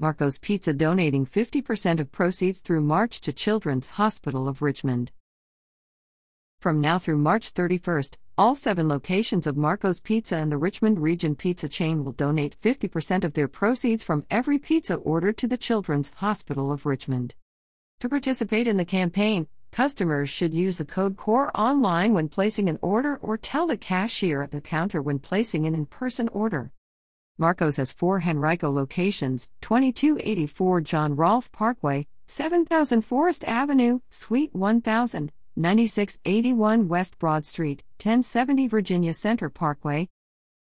Marco's Pizza donating 50% of proceeds through March to Children's Hospital of Richmond. From now through March 31st, all seven locations of Marco's Pizza and the Richmond Region Pizza chain will donate 50% of their proceeds from every pizza ordered to the Children's Hospital of Richmond. To participate in the campaign, customers should use the code CORE online when placing an order or tell the cashier at the counter when placing an in person order. Marco's has four Henrico locations 2284 John Rolfe Parkway, 7000 Forest Avenue, Suite 1000, 9681 West Broad Street, 1070 Virginia Center Parkway,